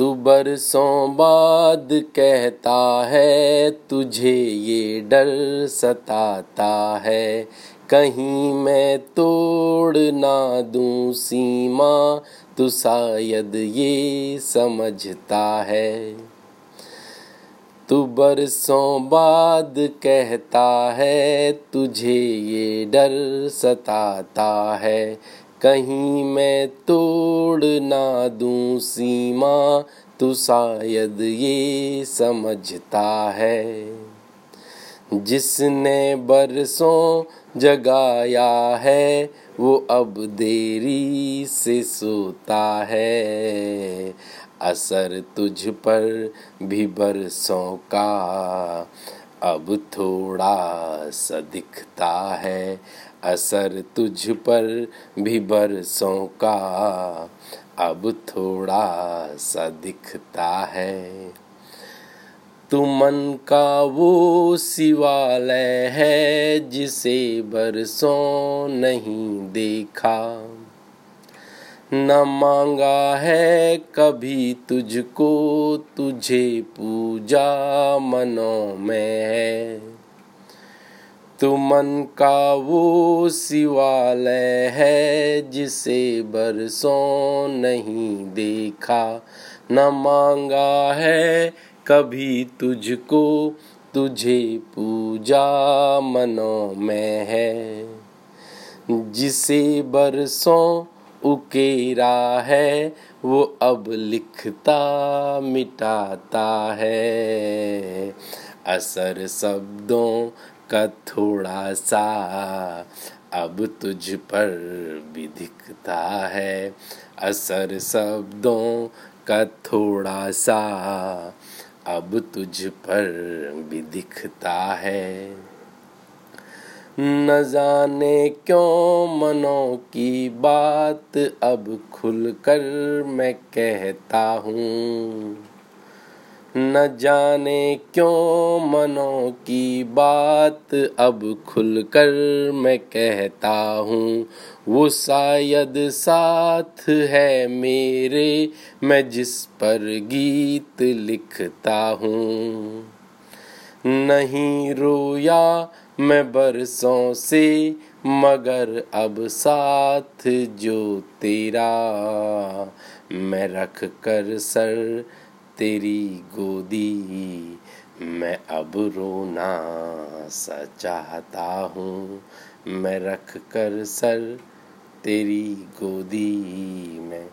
तू बरसों बाद कहता है, तुझे ये डर सताता है। कहीं मैं तोड़ ना दूँ सीमा, तू शायद ये समझता है। तू बरसों बाद कहता है, तुझे ये डर सताता है। कहीं मैं तोड़ ना दूँ सीमा, तू शायद ये समझता है। जिसने बरसों जगाया है, वो अब देरी से सोता है। असर तुझ पर भी बरसों का अब थोड़ा सा दिखता है। असर तुझ पर भी बरसों का अब थोड़ा सा दिखता है। तू मन का वो शिवालय है जिसे बरसों नहीं देखा। न मांगा है कभी तुझको, तुझे पूजा मनों में है। तू मन का वो शिवालय है जिसे बरसों नहीं देखा। न मांगा है कभी तुझको, तुझे पूजा मनों में है। जिसे बरसों उकेरा है, वो अब लिखता, मिटाता है। असर शब्दों का थोड़ा सा अब तुझ पर भी दिखता है। असर शब्दों का थोड़ा सा अब तुझ पर भी दिखता है। न जाने क्यों मनों की बात अब खुलकर मैं कहता हूँ। न जाने क्यों मनों की बात अब खुल कर मैं कहता हूँ। वो शायद साथ है मेरे, मैं जिस पर गीत लिखता हूँ। नहीं रोया मैं बरसों से, मगर अब साथ जो तेरा, मैं रख कर सर तेरी गोदी। मैं अब रोना सा चाहता हूँ, मैं रख कर सर तेरी गोदी। में